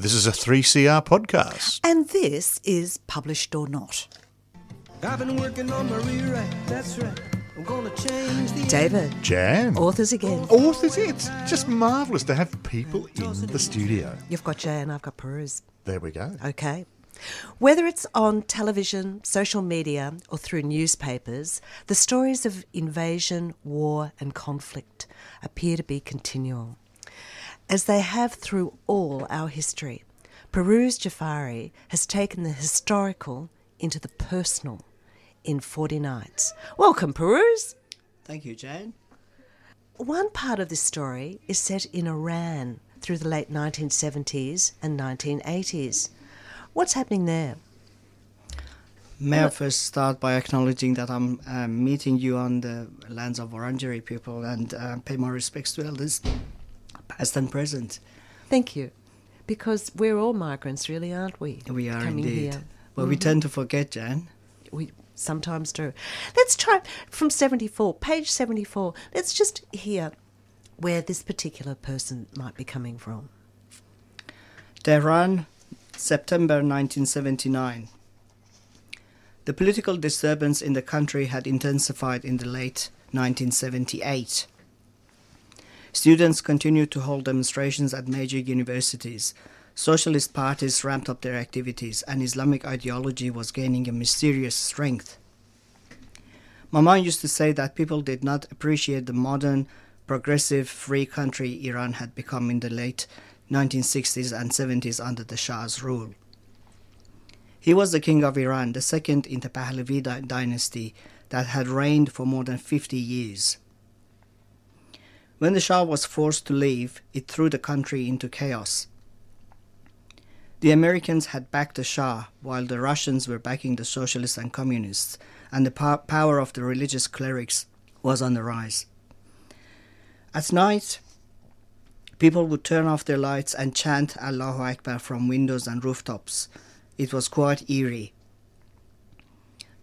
This is a 3CR podcast. And this is Published or Not. I've been working on my rewrite, that's right. I'm gonna change the David, Jan. authors again. Authors, it's just marvellous to have people in the studio. You've got Jay and I've got Pirooz. There we go. Okay. Whether it's on television, social media, or through newspapers, the stories of invasion, war, and conflict appear to be continual. As they have through all our history, Pirooz Jafari has taken the historical into the personal in 40 nights. Welcome, Pirooz! Thank you, Jane. One part of this story is set in Iran through the late 1970s and 1980s. What's happening there? May I first start by acknowledging that I'm um, meeting you on the lands of Wurundjeri people and uh, pay my respects to elders, past and present. Thank you. Because we're all migrants, really, aren't we? We are Coming indeed. Here. Well, we mm-hmm. tend to forget, Jan. We sometimes do. Let's try from 74, page 74. Let's just hear where this particular person might be coming from. Tehran, September 1979. The political disturbance in the country had intensified in the late 1978. Students continued to hold demonstrations at major universities. Socialist parties ramped up their activities, and Islamic ideology was gaining a mysterious strength. Mama used to say that people did not appreciate the modern, progressive, free country Iran had become in the late 1960s and 70s under the Shah's rule. He was the king of Iran, the second in the Pahlavi dynasty that had reigned for more than 50 years. When the Shah was forced to leave, it threw the country into chaos. The Americans had backed the Shah, while the Russians were backing the socialists and communists, and the po- power of the religious clerics was on the rise. At night, people would turn off their lights and chant Allahu Akbar from windows and rooftops. It was quite eerie.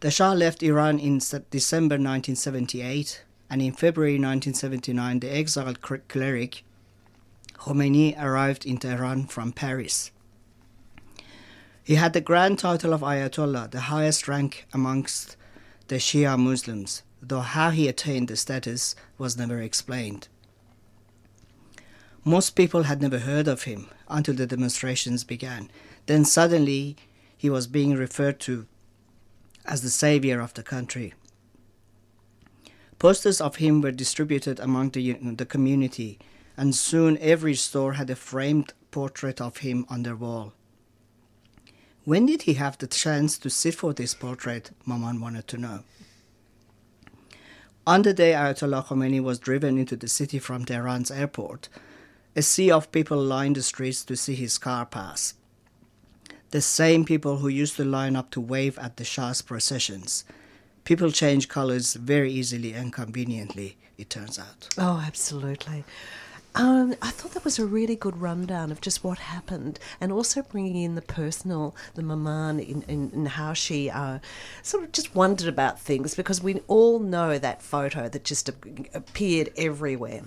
The Shah left Iran in December 1978, and in February 1979, the exiled cleric Khomeini arrived in Tehran from Paris. He had the grand title of Ayatollah, the highest rank amongst the Shia Muslims, though how he attained the status was never explained. Most people had never heard of him until the demonstrations began. Then suddenly he was being referred to as the savior of the country. Posters of him were distributed among the, the community, and soon every store had a framed portrait of him on their wall. When did he have the chance to sit for this portrait? Maman wanted to know. On the day Ayatollah Khomeini was driven into the city from Tehran's airport, a sea of people lined the streets to see his car pass. The same people who used to line up to wave at the Shah's processions. People change colors very easily and conveniently, it turns out. Oh, absolutely. Um, I thought that was a really good rundown of just what happened, and also bringing in the personal, the maman, in, in, in how she uh, sort of just wondered about things because we all know that photo that just appeared everywhere.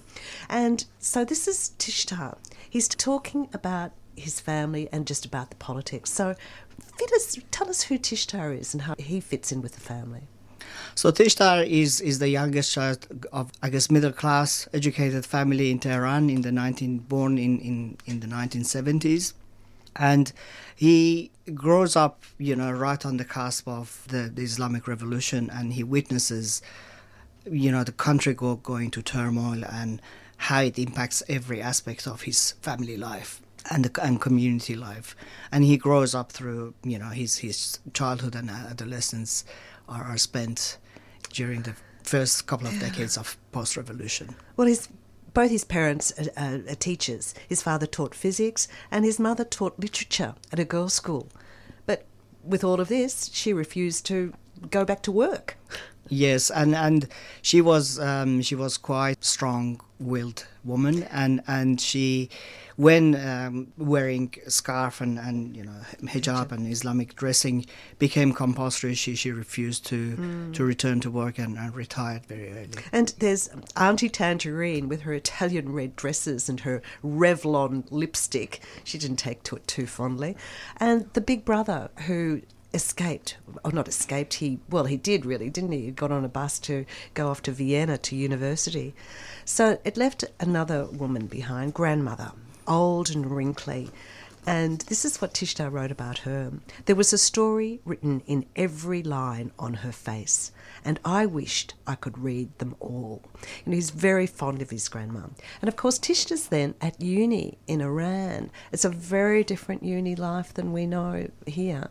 And so this is Tishtar. He's talking about his family and just about the politics. So, fit us, tell us who Tishtar is and how he fits in with the family. So Tishtar is, is the youngest child of, I guess, middle class, educated family in Tehran in the 19, born in, in, in the 1970s. And he grows up, you know, right on the cusp of the, the Islamic Revolution and he witnesses, you know, the country go, going to turmoil and how it impacts every aspect of his family life and and community life. And he grows up through, you know, his, his childhood and adolescence are, are spent during the first couple of decades of post-revolution. Well, his both his parents are, are, are teachers. His father taught physics, and his mother taught literature at a girls' school. But with all of this, she refused to go back to work. Yes, and and she was um, she was quite strong-willed woman, and and she, when um, wearing scarf and, and you know hijab and Islamic dressing became compulsory, she she refused to to return to work and, and retired very early. And there's Auntie Tangerine with her Italian red dresses and her Revlon lipstick. She didn't take to it too fondly. And the big brother who escaped, or not escaped, he, well, he did really, didn't he? He got on a bus to go off to Vienna to university. So it left another woman behind, grandmother, old and wrinkly. And this is what Tishtar wrote about her. There was a story written in every line on her face, and I wished I could read them all. And he's very fond of his grandma. And of course, Tishtar's then at uni in Iran. It's a very different uni life than we know here.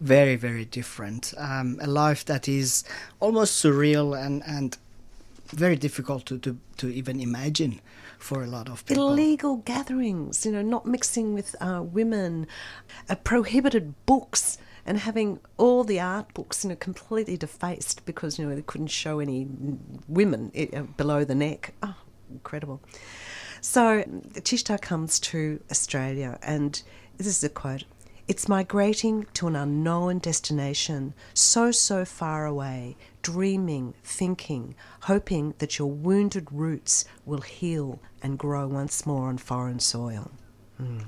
Very very different. Um, a life that is almost surreal and and very difficult to to, to even imagine for a lot of people. Illegal gatherings, you know, not mixing with uh, women, uh, prohibited books, and having all the art books, you know, completely defaced because you know they couldn't show any women uh, below the neck. Oh, incredible! So Tishtar comes to Australia, and this is a quote. It's migrating to an unknown destination, so, so far away, dreaming, thinking, hoping that your wounded roots will heal and grow once more on foreign soil. Mm.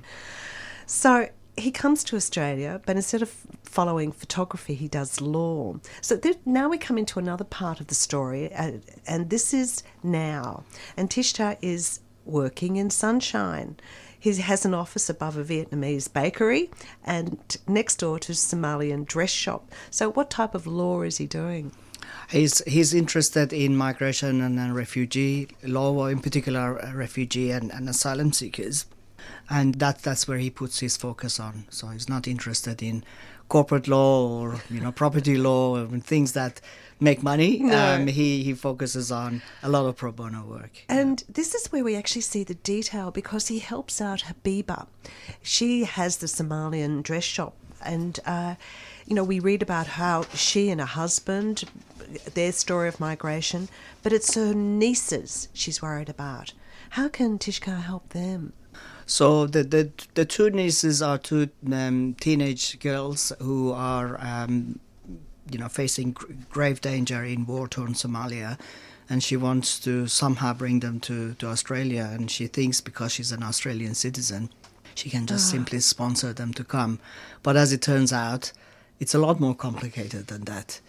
So he comes to Australia, but instead of following photography, he does law. So now we come into another part of the story, uh, and this is now. And Tishtar is working in sunshine. He has an office above a Vietnamese bakery and next door to a Somalian dress shop. So, what type of law is he doing? He's he's interested in migration and, refugee law, or in particular uh, refugee and, and asylum seekers, and that that's where he puts his focus on. So he's not interested in corporate law or you know property law and things that make money. No. Um, he he focuses on a lot of pro bono work. And this is where we actually see the detail because he helps out Habiba. She has the Somalian dress shop, and uh, you know we read about how she and her husband, their story of migration, but it's her nieces she's worried about. How can Tishtar help them? So the the the two nieces are two um, teenage girls who are. Um, you know, facing grave danger in war-torn Somalia, and she wants to somehow bring them to, to Australia. And she thinks because she's an Australian citizen, she can just simply sponsor them to come. But as it turns out, it's a lot more complicated than that.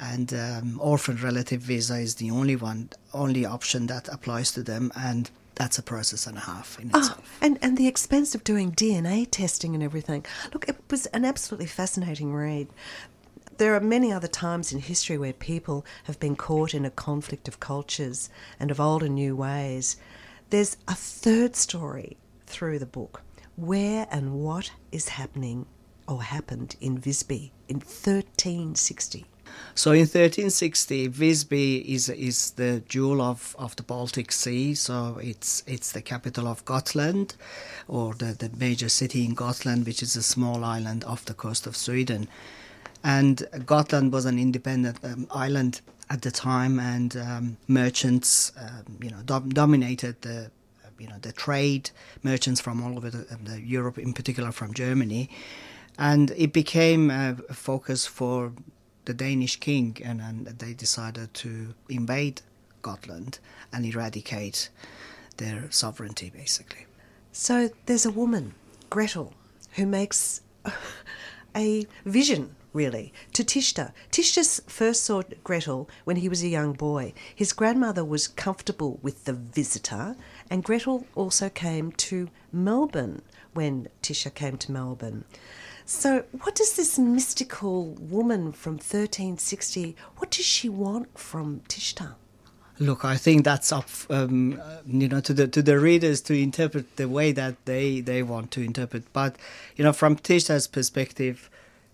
And um, orphan relative visa is the only one, only option that applies to them, and that's a process and a half in Oh, itself. and, and the expense of doing DNA testing and everything. Look, it was an absolutely fascinating read. There are many other times in history where people have been caught in a conflict of cultures and of old and new ways. There's a third story through the book where and what is happening or happened in Visby in 1360. So in 1360, Visby is is the jewel of, of the Baltic Sea. So it's it's the capital of Gotland, or the, the major city in Gotland, which is a small island off the coast of Sweden. And Gotland was an independent um, island at the time, and um, merchants, um, you know, dom- dominated the you know the trade merchants from all over the, the Europe, in particular from Germany, and it became a focus for the Danish king, and, and they decided to invade Gotland and eradicate their sovereignty, basically. So there's a woman, Gretel, who makes a vision, really, to Tishtar. Tishtar first saw Gretel when he was a young boy. His grandmother was comfortable with the visitor, and Gretel also came to Melbourne when Tisha came to Melbourne. So, what does this mystical woman from 1360, what does she want from Tishtar? Look, I think that's up, um, uh, you know, to the to the readers to interpret the way that they they want to interpret. But you know, from Tishtar's perspective,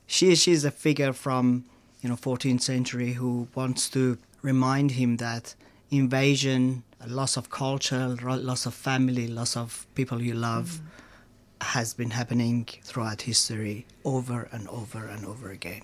she she's a figure from you know 14th century who wants to remind him that invasion, loss of culture, loss of family, loss of people you love, mm-hmm. has been happening throughout history over and over and over again.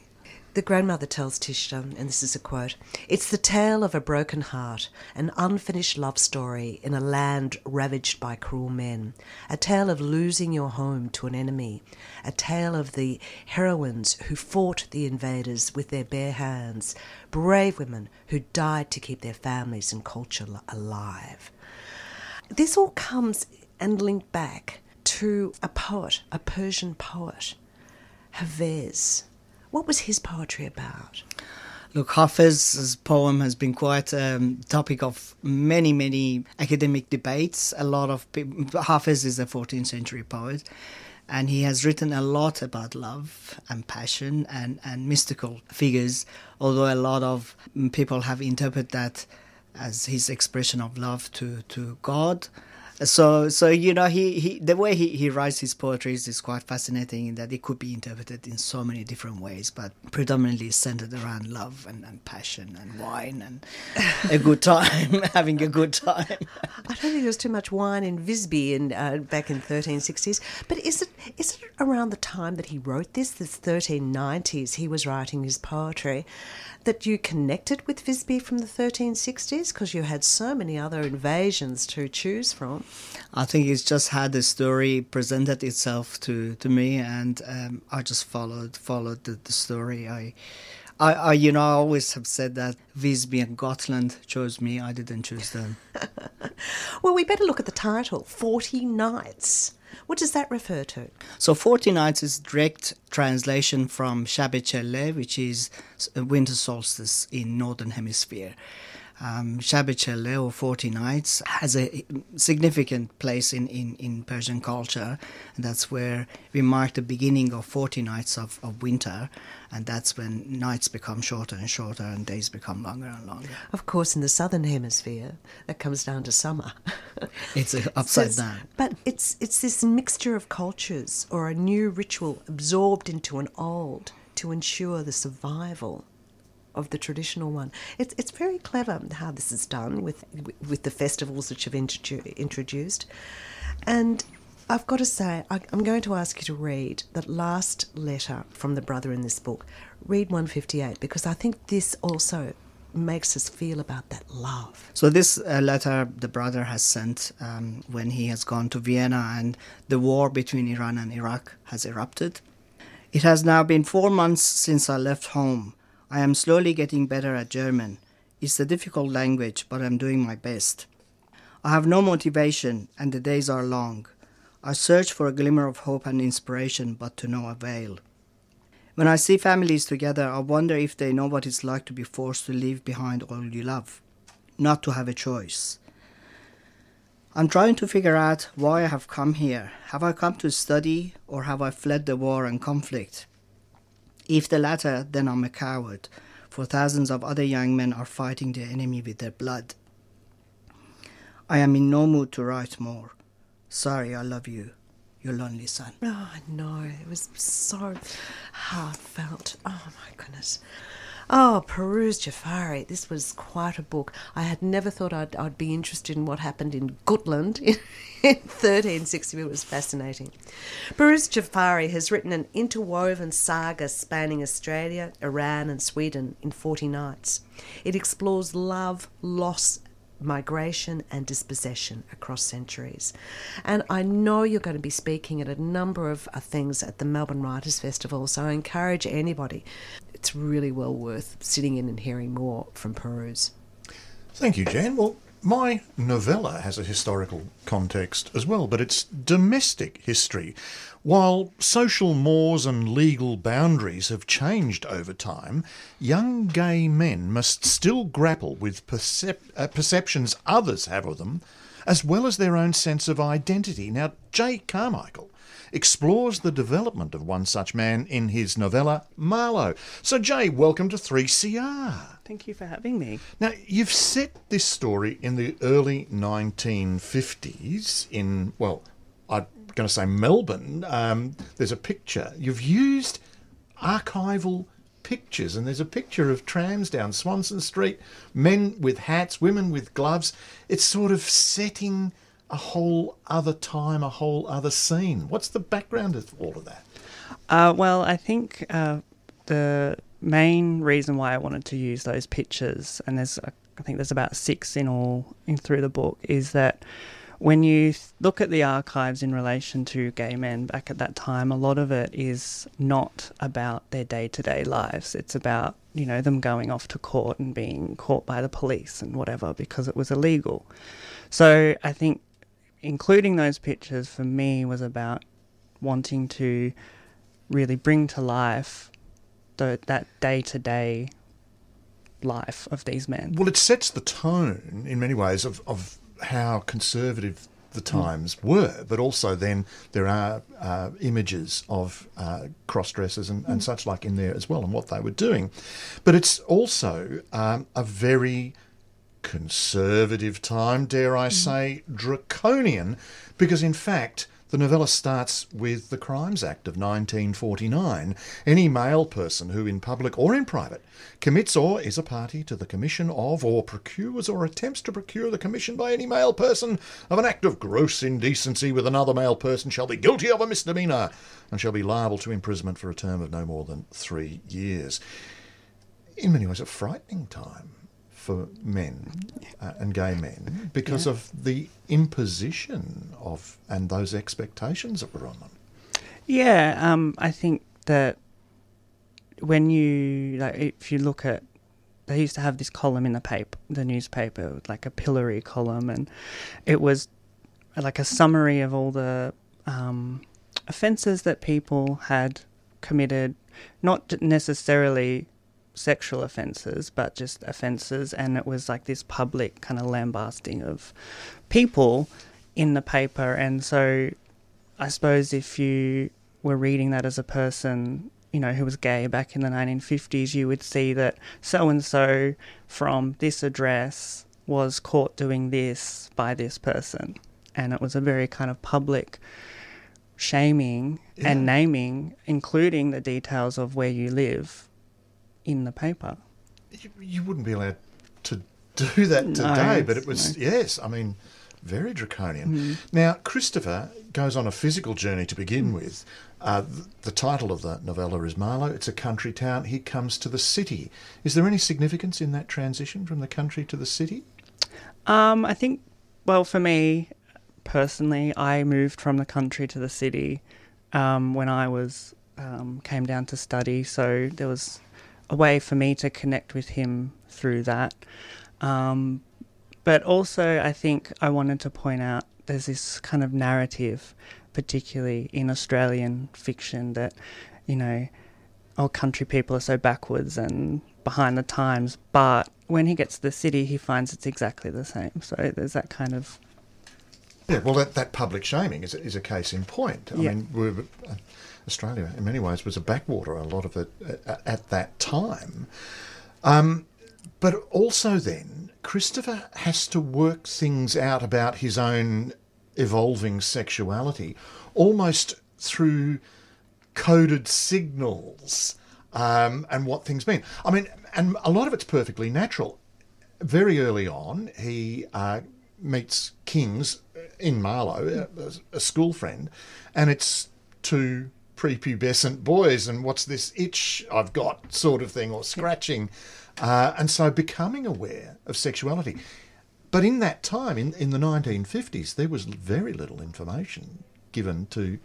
The grandmother tells Tishtar, and this is a quote It's the tale of a broken heart, an unfinished love story in a land ravaged by cruel men, a tale of losing your home to an enemy, a tale of the heroines who fought the invaders with their bare hands, brave women who died to keep their families and culture alive. This all comes and linked back to a poet, a Persian poet, Hafez. What was his poetry about? Look, Hafez's poem has been quite a um, topic of many, many academic debates. A lot of people, Hafez is a 14th century poet, and he has written a lot about love and passion and, and mystical figures, although a lot of people have interpreted that as his expression of love to, to God so so you know he, he the way he, he writes his poetry is is quite fascinating in that it could be interpreted in so many different ways but predominantly centered around love and, and passion and wine and a good time having a good time i don't think there was too much wine in visby in uh, back in 1360s but is it is it around the time that he wrote this this 1390s he was writing his poetry that you connected with Visby from the 1360s because you had so many other invasions to choose from? I think it's just had the story presented itself to, to me, and um, I just followed followed the, the story. I, I, I, you know, I always have said that Visby and Gotland chose me. I didn't choose them. well, we better look at the title, Forty Nights. What does that refer to? So 40 nights is direct translation from Shab-e Chelleh, which is winter solstice in northern hemisphere um, Shabbat or 40 Nights has a significant place in, in, in Persian culture. And that's where we mark the beginning of 40 nights of, of winter. And that's when nights become shorter and shorter and days become longer and longer. Of course, in the southern hemisphere, that comes down to summer. it's upside so down. But it's, it's this mixture of cultures or a new ritual absorbed into an old to ensure the survival of the traditional one. It's it's very clever how this is done with with the festivals which have introduced, and I've got to say I, I'm going to ask you to read that last letter from the brother in this book. Read 158 because I think this also makes us feel about that love. So this uh, letter the brother has sent um, when he has gone to Vienna and the war between Iran and Iraq has erupted. It has now been four months since I left home I am slowly getting better at German. It's a difficult language, but I'm doing my best. I have no motivation, and the days are long. I search for a glimmer of hope and inspiration, but to no avail. When I see families together, I wonder if they know what it's like to be forced to leave behind all you love, not to have a choice. I'm trying to figure out why I have come here. Have I come to study, or have I fled the war and conflict? If the latter, then I'm a coward, for thousands of other young men are fighting the enemy with their blood. I am in no mood to write more. Sorry, I love you. Your lonely son. Oh, no, it was so heartfelt. Oh, my goodness. Oh, Pirooz Jafari. This was quite a book. I had never thought I'd, I'd be interested in what happened in Gotland in, in 1360. It was fascinating. Pirooz Jafari has written an interwoven saga spanning Australia, Iran, and Sweden in 40 nights. It explores love, loss, migration and dispossession across centuries. And I know you're going to be speaking at a number of uh, things at the Melbourne Writers Festival, so I encourage anybody. It's really well worth sitting in and hearing more from Pirooz. Thank you, Jan. Well, my novella has a historical context as well, but it's domestic history. While social mores and legal boundaries have changed over time, young gay men must still grapple with percep- uh, perceptions others have of them, as well as their own sense of identity. Now, Jay Carmichael explores the development of one such man in his novella Marlow. So, Jay, welcome to 3CR. Thank you for having me. Now, you've set this story in the early 1950s in, well, I'm going to say Melbourne. Um, there's a picture. You've used archival pictures, and there's a picture of trams down Swanston Street, men with hats, women with gloves. It's sort of setting a whole other time, a whole other scene. What's the background of all of that? Uh, well, I think uh, the main reason why I wanted to use those pictures, and there's I think there's about six in all in through the book, is that when you look at the archives in relation to gay men back at that time, a lot of it is not about their day to day lives. It's about, you know, them going off to court and being caught by the police and whatever because it was illegal. So I think including those pictures for me was about wanting to really bring to life the, that day to day life of these men. Well, it sets the tone in many ways of, of how conservative the times were, but also then there are uh, images of uh, cross dressers and, and such like in there as well and what they were doing. But it's also um, a very conservative time, dare I say, draconian, because in fact, the novella starts with the Crimes Act of 1949. Any male person who, in public or in private, commits or is a party to the commission of, or procures or attempts to procure the commission by any male person of an act of gross indecency with another male person shall be guilty of a misdemeanour and shall be liable to imprisonment for a term of no more than three years. In many ways, a frightening time for men uh, and gay men because Yeah. of the imposition of and those expectations that were on them. Yeah, um, I think that when you like, if you look at, they used to have this column in the paper, the newspaper, like a pillory column, and it was like a summary of all the um, offences that people had committed, not necessarily sexual offences, but just offences, and it was like this public kind of lambasting of people in the paper, and so I suppose if you were reading that as a person, you know, who was gay back in the 1950s, you would see that so and so from this address was caught doing this by this person. And it was a very kind of public shaming Yeah. and naming, including the details of where you live in the paper. You, you wouldn't be allowed to do that No, today, but it was, no. yes, I mean, very draconian. Now, Christopher goes on a physical journey to begin with. Uh, th- the title of the novella is Marlow. It's a country town. He comes to the city. Is there any significance in that transition from the country to the city? Um, I think, well, for me personally, I moved from the country to the city um, when I was um, came down to study. So there was a way for me to connect with him through that. Um, but also, I think I wanted to point out there's this kind of narrative, particularly in Australian fiction, that you know, oh, country people are so backwards and behind the times. But when he gets to the city, he finds it's exactly the same. So there's that kind of Yeah, well, that, that public shaming is, a- is a case in point. I Yeah. mean, we're, uh, Australia, in many ways, was a backwater, a lot of it uh, at that time. Um, but also, then, Christopher has to work things out about his own evolving sexuality almost through coded signals um, and what things mean. I mean, and a lot of it's perfectly natural. Very early on, he uh, meets Kings in Marlow, a, a school friend, and it's two prepubescent boys, and what's this itch I've got, sort of thing, or scratching. Uh, and so becoming aware of sexuality. But in that time, in, in the 1950s, there was very little information given to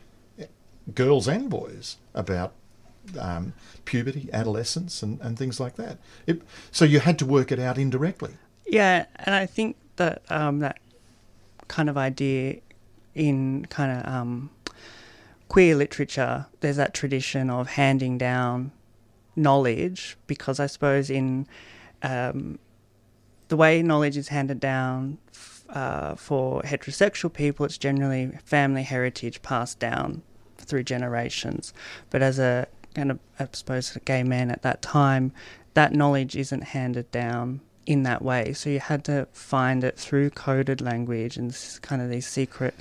girls and boys about um, puberty, adolescence, and, and things like that. It, so you had to work it out indirectly. Yeah, and I think that um, that kind of idea in kind of um, queer literature, there's that tradition of handing down knowledge because I suppose in um, the way knowledge is handed down uh, for heterosexual people, it's generally family heritage passed down through generations. But as a kind of, I suppose, a gay man at that time, that knowledge isn't handed down in that way. So you had to find it through coded language and kind of these secret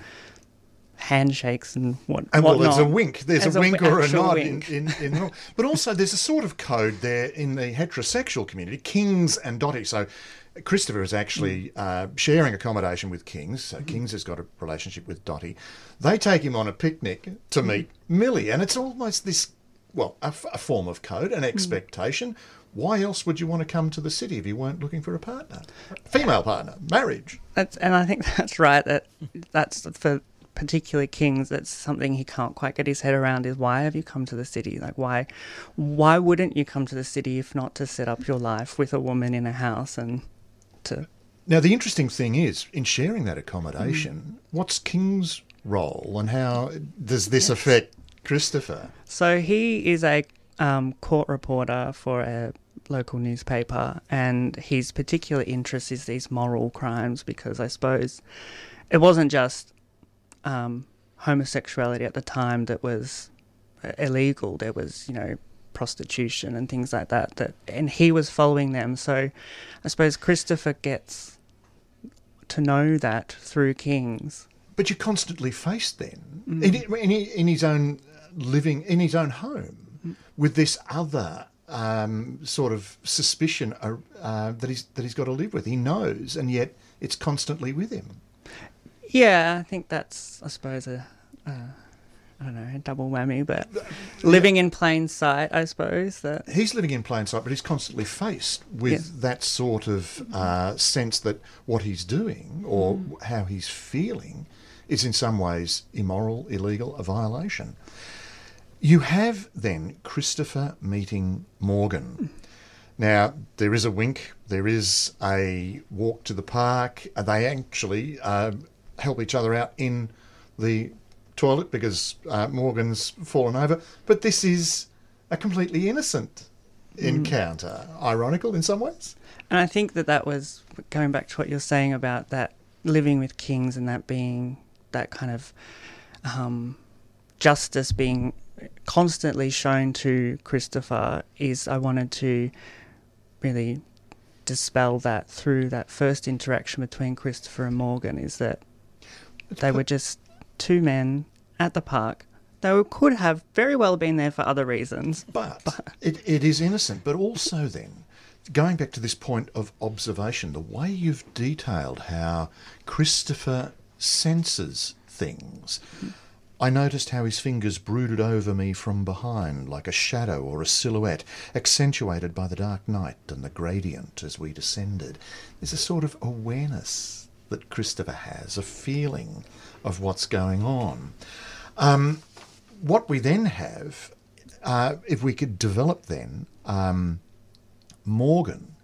handshakes and what And well, whatnot. there's a wink. There's a wink or a nod in, in, in But also, there's a sort of code there in the heterosexual community, Kings and dotty. So Christopher is actually mm. uh, sharing accommodation with Kings. So mm-hmm. Kings has got a relationship with Dotty. They take him on a picnic to mm-hmm. meet Millie, and it's almost this well, a, f- a form of code, an mm. expectation. Why else would you want to come to the city if you weren't looking for a partner, female partner, marriage? That's, and I think that's right. That that's for particularly kings. That's something he can't quite get his head around. Is why have you come to the city? Like why, why wouldn't you come to the city if not to set up your life with a woman in a house and to Now, the interesting thing is, in sharing that accommodation, what's King's role and how does this affect Christopher? So he is a um, court reporter for a local newspaper, and his particular interest is these moral crimes because I suppose it wasn't just um, homosexuality at the time that was uh, illegal. There was, you know, prostitution and things like that. That and he was following them. So I suppose Christopher gets to know that through Kings. But you're constantly faced then in, in, in his own living, in his own home, with this other um, sort of suspicion uh, uh, that he's that he's got to live with. He knows, and yet it's constantly with him. Yeah, I think that's, I suppose, a, a I don't know, a double whammy, but living in plain sight, I suppose. That He's living in plain sight, but he's constantly faced with Yes. that sort of uh, sense that what he's doing or how he's feeling is in some ways immoral, illegal, a violation. You have then Christopher meeting Morgan. Now, there is a wink, there is a walk to the park. They actually uh, help each other out in the toilet because uh, Morgan's fallen over. But this is a completely innocent encounter. Ironical in some ways. And I think that that was going back to what you're saying about that living with kings and that being that kind of um, justice being constantly shown to Christopher is I wanted to really dispel that through that first interaction between Christopher and Morgan is that they were just two men at the park. They could have very well been there for other reasons. But it, it is innocent. But also, then, going back to this point of observation, the way you've detailed how Christopher senses things. I noticed how his fingers brooded over me from behind, like a shadow or a silhouette, accentuated by the dark night and the gradient as we descended. There's a sort of awareness that Christopher has, a feeling of what's going on. Um, what we then have, uh, if we could develop then um, Morgan,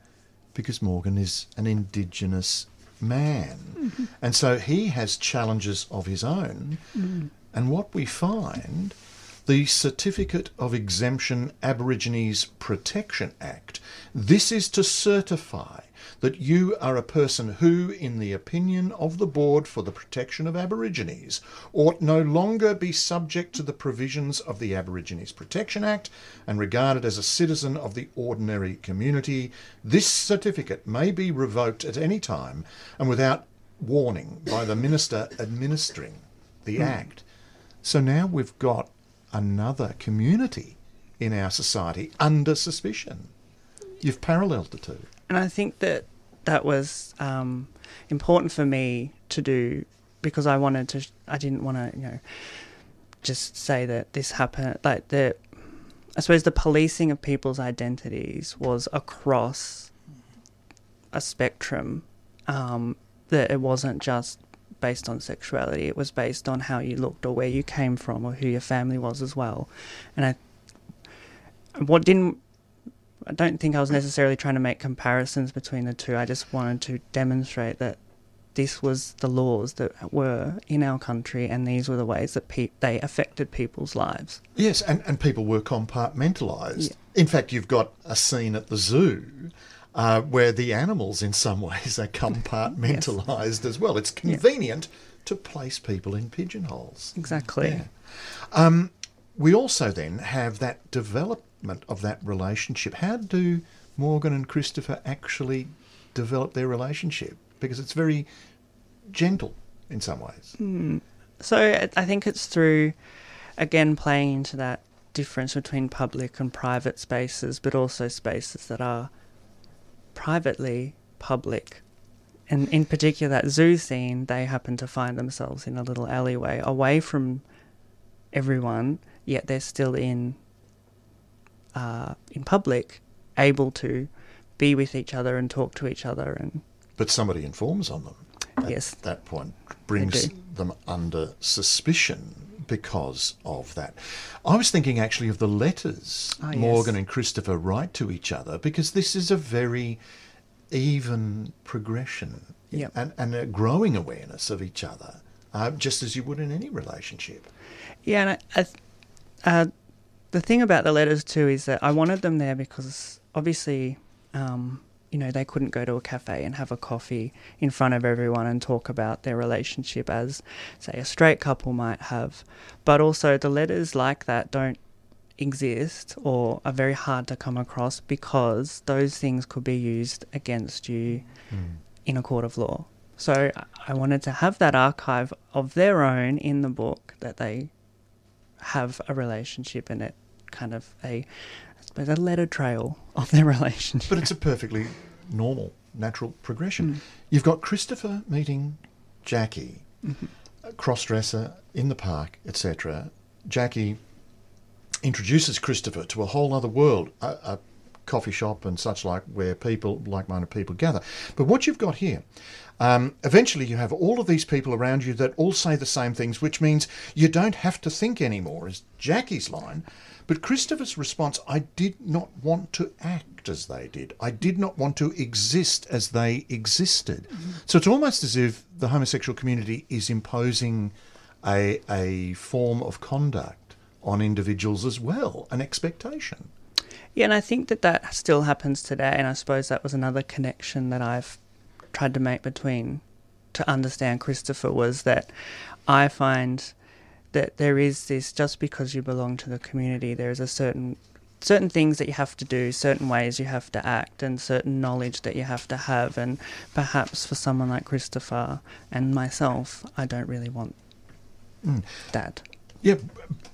because Morgan is an Indigenous man. And so he has challenges of his own. And what we find, the Certificate of Exemption Aborigines Protection Act, this is to certify that you are a person who, in the opinion of the Board for the Protection of Aborigines, ought no longer be subject to the provisions of the Aborigines Protection Act and regarded as a citizen of the ordinary community. This certificate may be revoked at any time and without warning by the minister administering the hmm. Act. So now we've got another community in our society under suspicion. You've paralleled the two. And I think that that was um, important for me to do because I wanted to. I didn't want to, you know, just say that this happened. Like the, I suppose the policing of people's identities was across a spectrum. Um, that it wasn't just based on sexuality; it was based on how you looked or where you came from or who your family was as well. And I, what didn't I don't think I was necessarily trying to make comparisons between the two. I just wanted to demonstrate that this was the laws that were in our country, and these were the ways that pe- they affected people's lives. Yes, and, and people were compartmentalised. Yeah. In fact, you've got a scene at the zoo uh, where the animals, in some ways, are compartmentalised as well. It's convenient to place people in pigeonholes. Exactly. Yeah. Um, we also then have that development of that relationship. How do Morgan and Christopher actually develop their relationship? Because it's very gentle in some ways. So I- I think it's through, again, playing into that difference between public and private spaces, but also spaces that are privately public. And in particular, that zoo scene, they happen to find themselves in a little alleyway away from everyone, yet they're still in are in public able to be with each other and talk to each other and But somebody informs on them. At Yes. that point brings them under suspicion because of that. I was thinking actually of the letters Ah, yes. Morgan and Christopher write to each other because this is a very even progression Yep. and, and a growing awareness of each other, uh, just as you would in any relationship. Yeah, and I, I, uh, the thing about the letters too is that I wanted them there because obviously, um, you know, they couldn't go to a cafe and have a coffee in front of everyone and talk about their relationship as, say, a straight couple might have. But also, the letters like that don't exist or are very hard to come across because those things could be used against you hmm. in a court of law. So I- wanted to have that archive of their own in the book that they have a relationship and it kind of a suppose a letter trail of their relationship. But it's a perfectly normal, natural progression. Mm. You've got Christopher meeting Jackie, mm-hmm. a cross-dresser in the park, etc. Jackie introduces Christopher to a whole other world, a, a coffee shop and such like, where people, like-minded people, gather. But what you've got here, um, eventually you have all of these people around you that all say the same things, which means you don't have to think anymore, is Jackie's line. But Christopher's response, I did not want to act as they did. I did not want to exist as they existed. So it's almost as if the homosexual community is imposing a, a form of conduct on individuals as well, an expectation. Yeah, and I think that that still happens today, and I suppose that was another connection that I've tried to make between to understand Christopher was that I find that there is this just because you belong to the community, there is a certain certain things that you have to do, certain ways you have to act, and certain knowledge that you have to have, and perhaps for someone like Christopher and myself, I don't really want hmm. that. Yeah,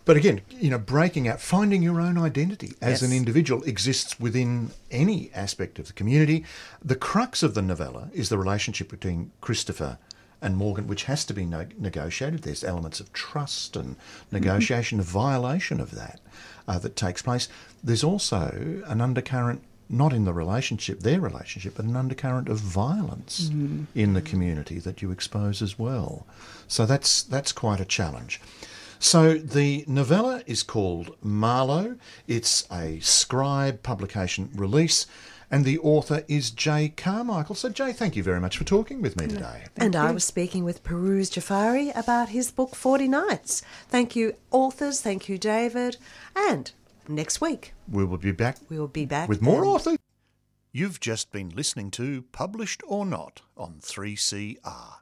but again, you know, breaking out, finding your own identity as an individual exists within any aspect of the community. The crux of the novella is the relationship between Christopher and Morgan, which has to be no- negotiated. There's elements of trust and negotiation, of violation of that uh, that takes place. There's also an undercurrent, not in the relationship, their relationship, but an undercurrent of violence in the community that you expose as well. So that's that's quite a challenge. So the novella is called Marlow. It's a Scribe publication release, and the author is Jay Carmichael. So Jay, thank you very much for talking with me today. and I was speaking with Pirooz Jafari about his book 40 Nights. Thank you, authors. Thank you, David. And next week, We will be back we will be back with more authors. You've just been listening to Published or Not on 3CR.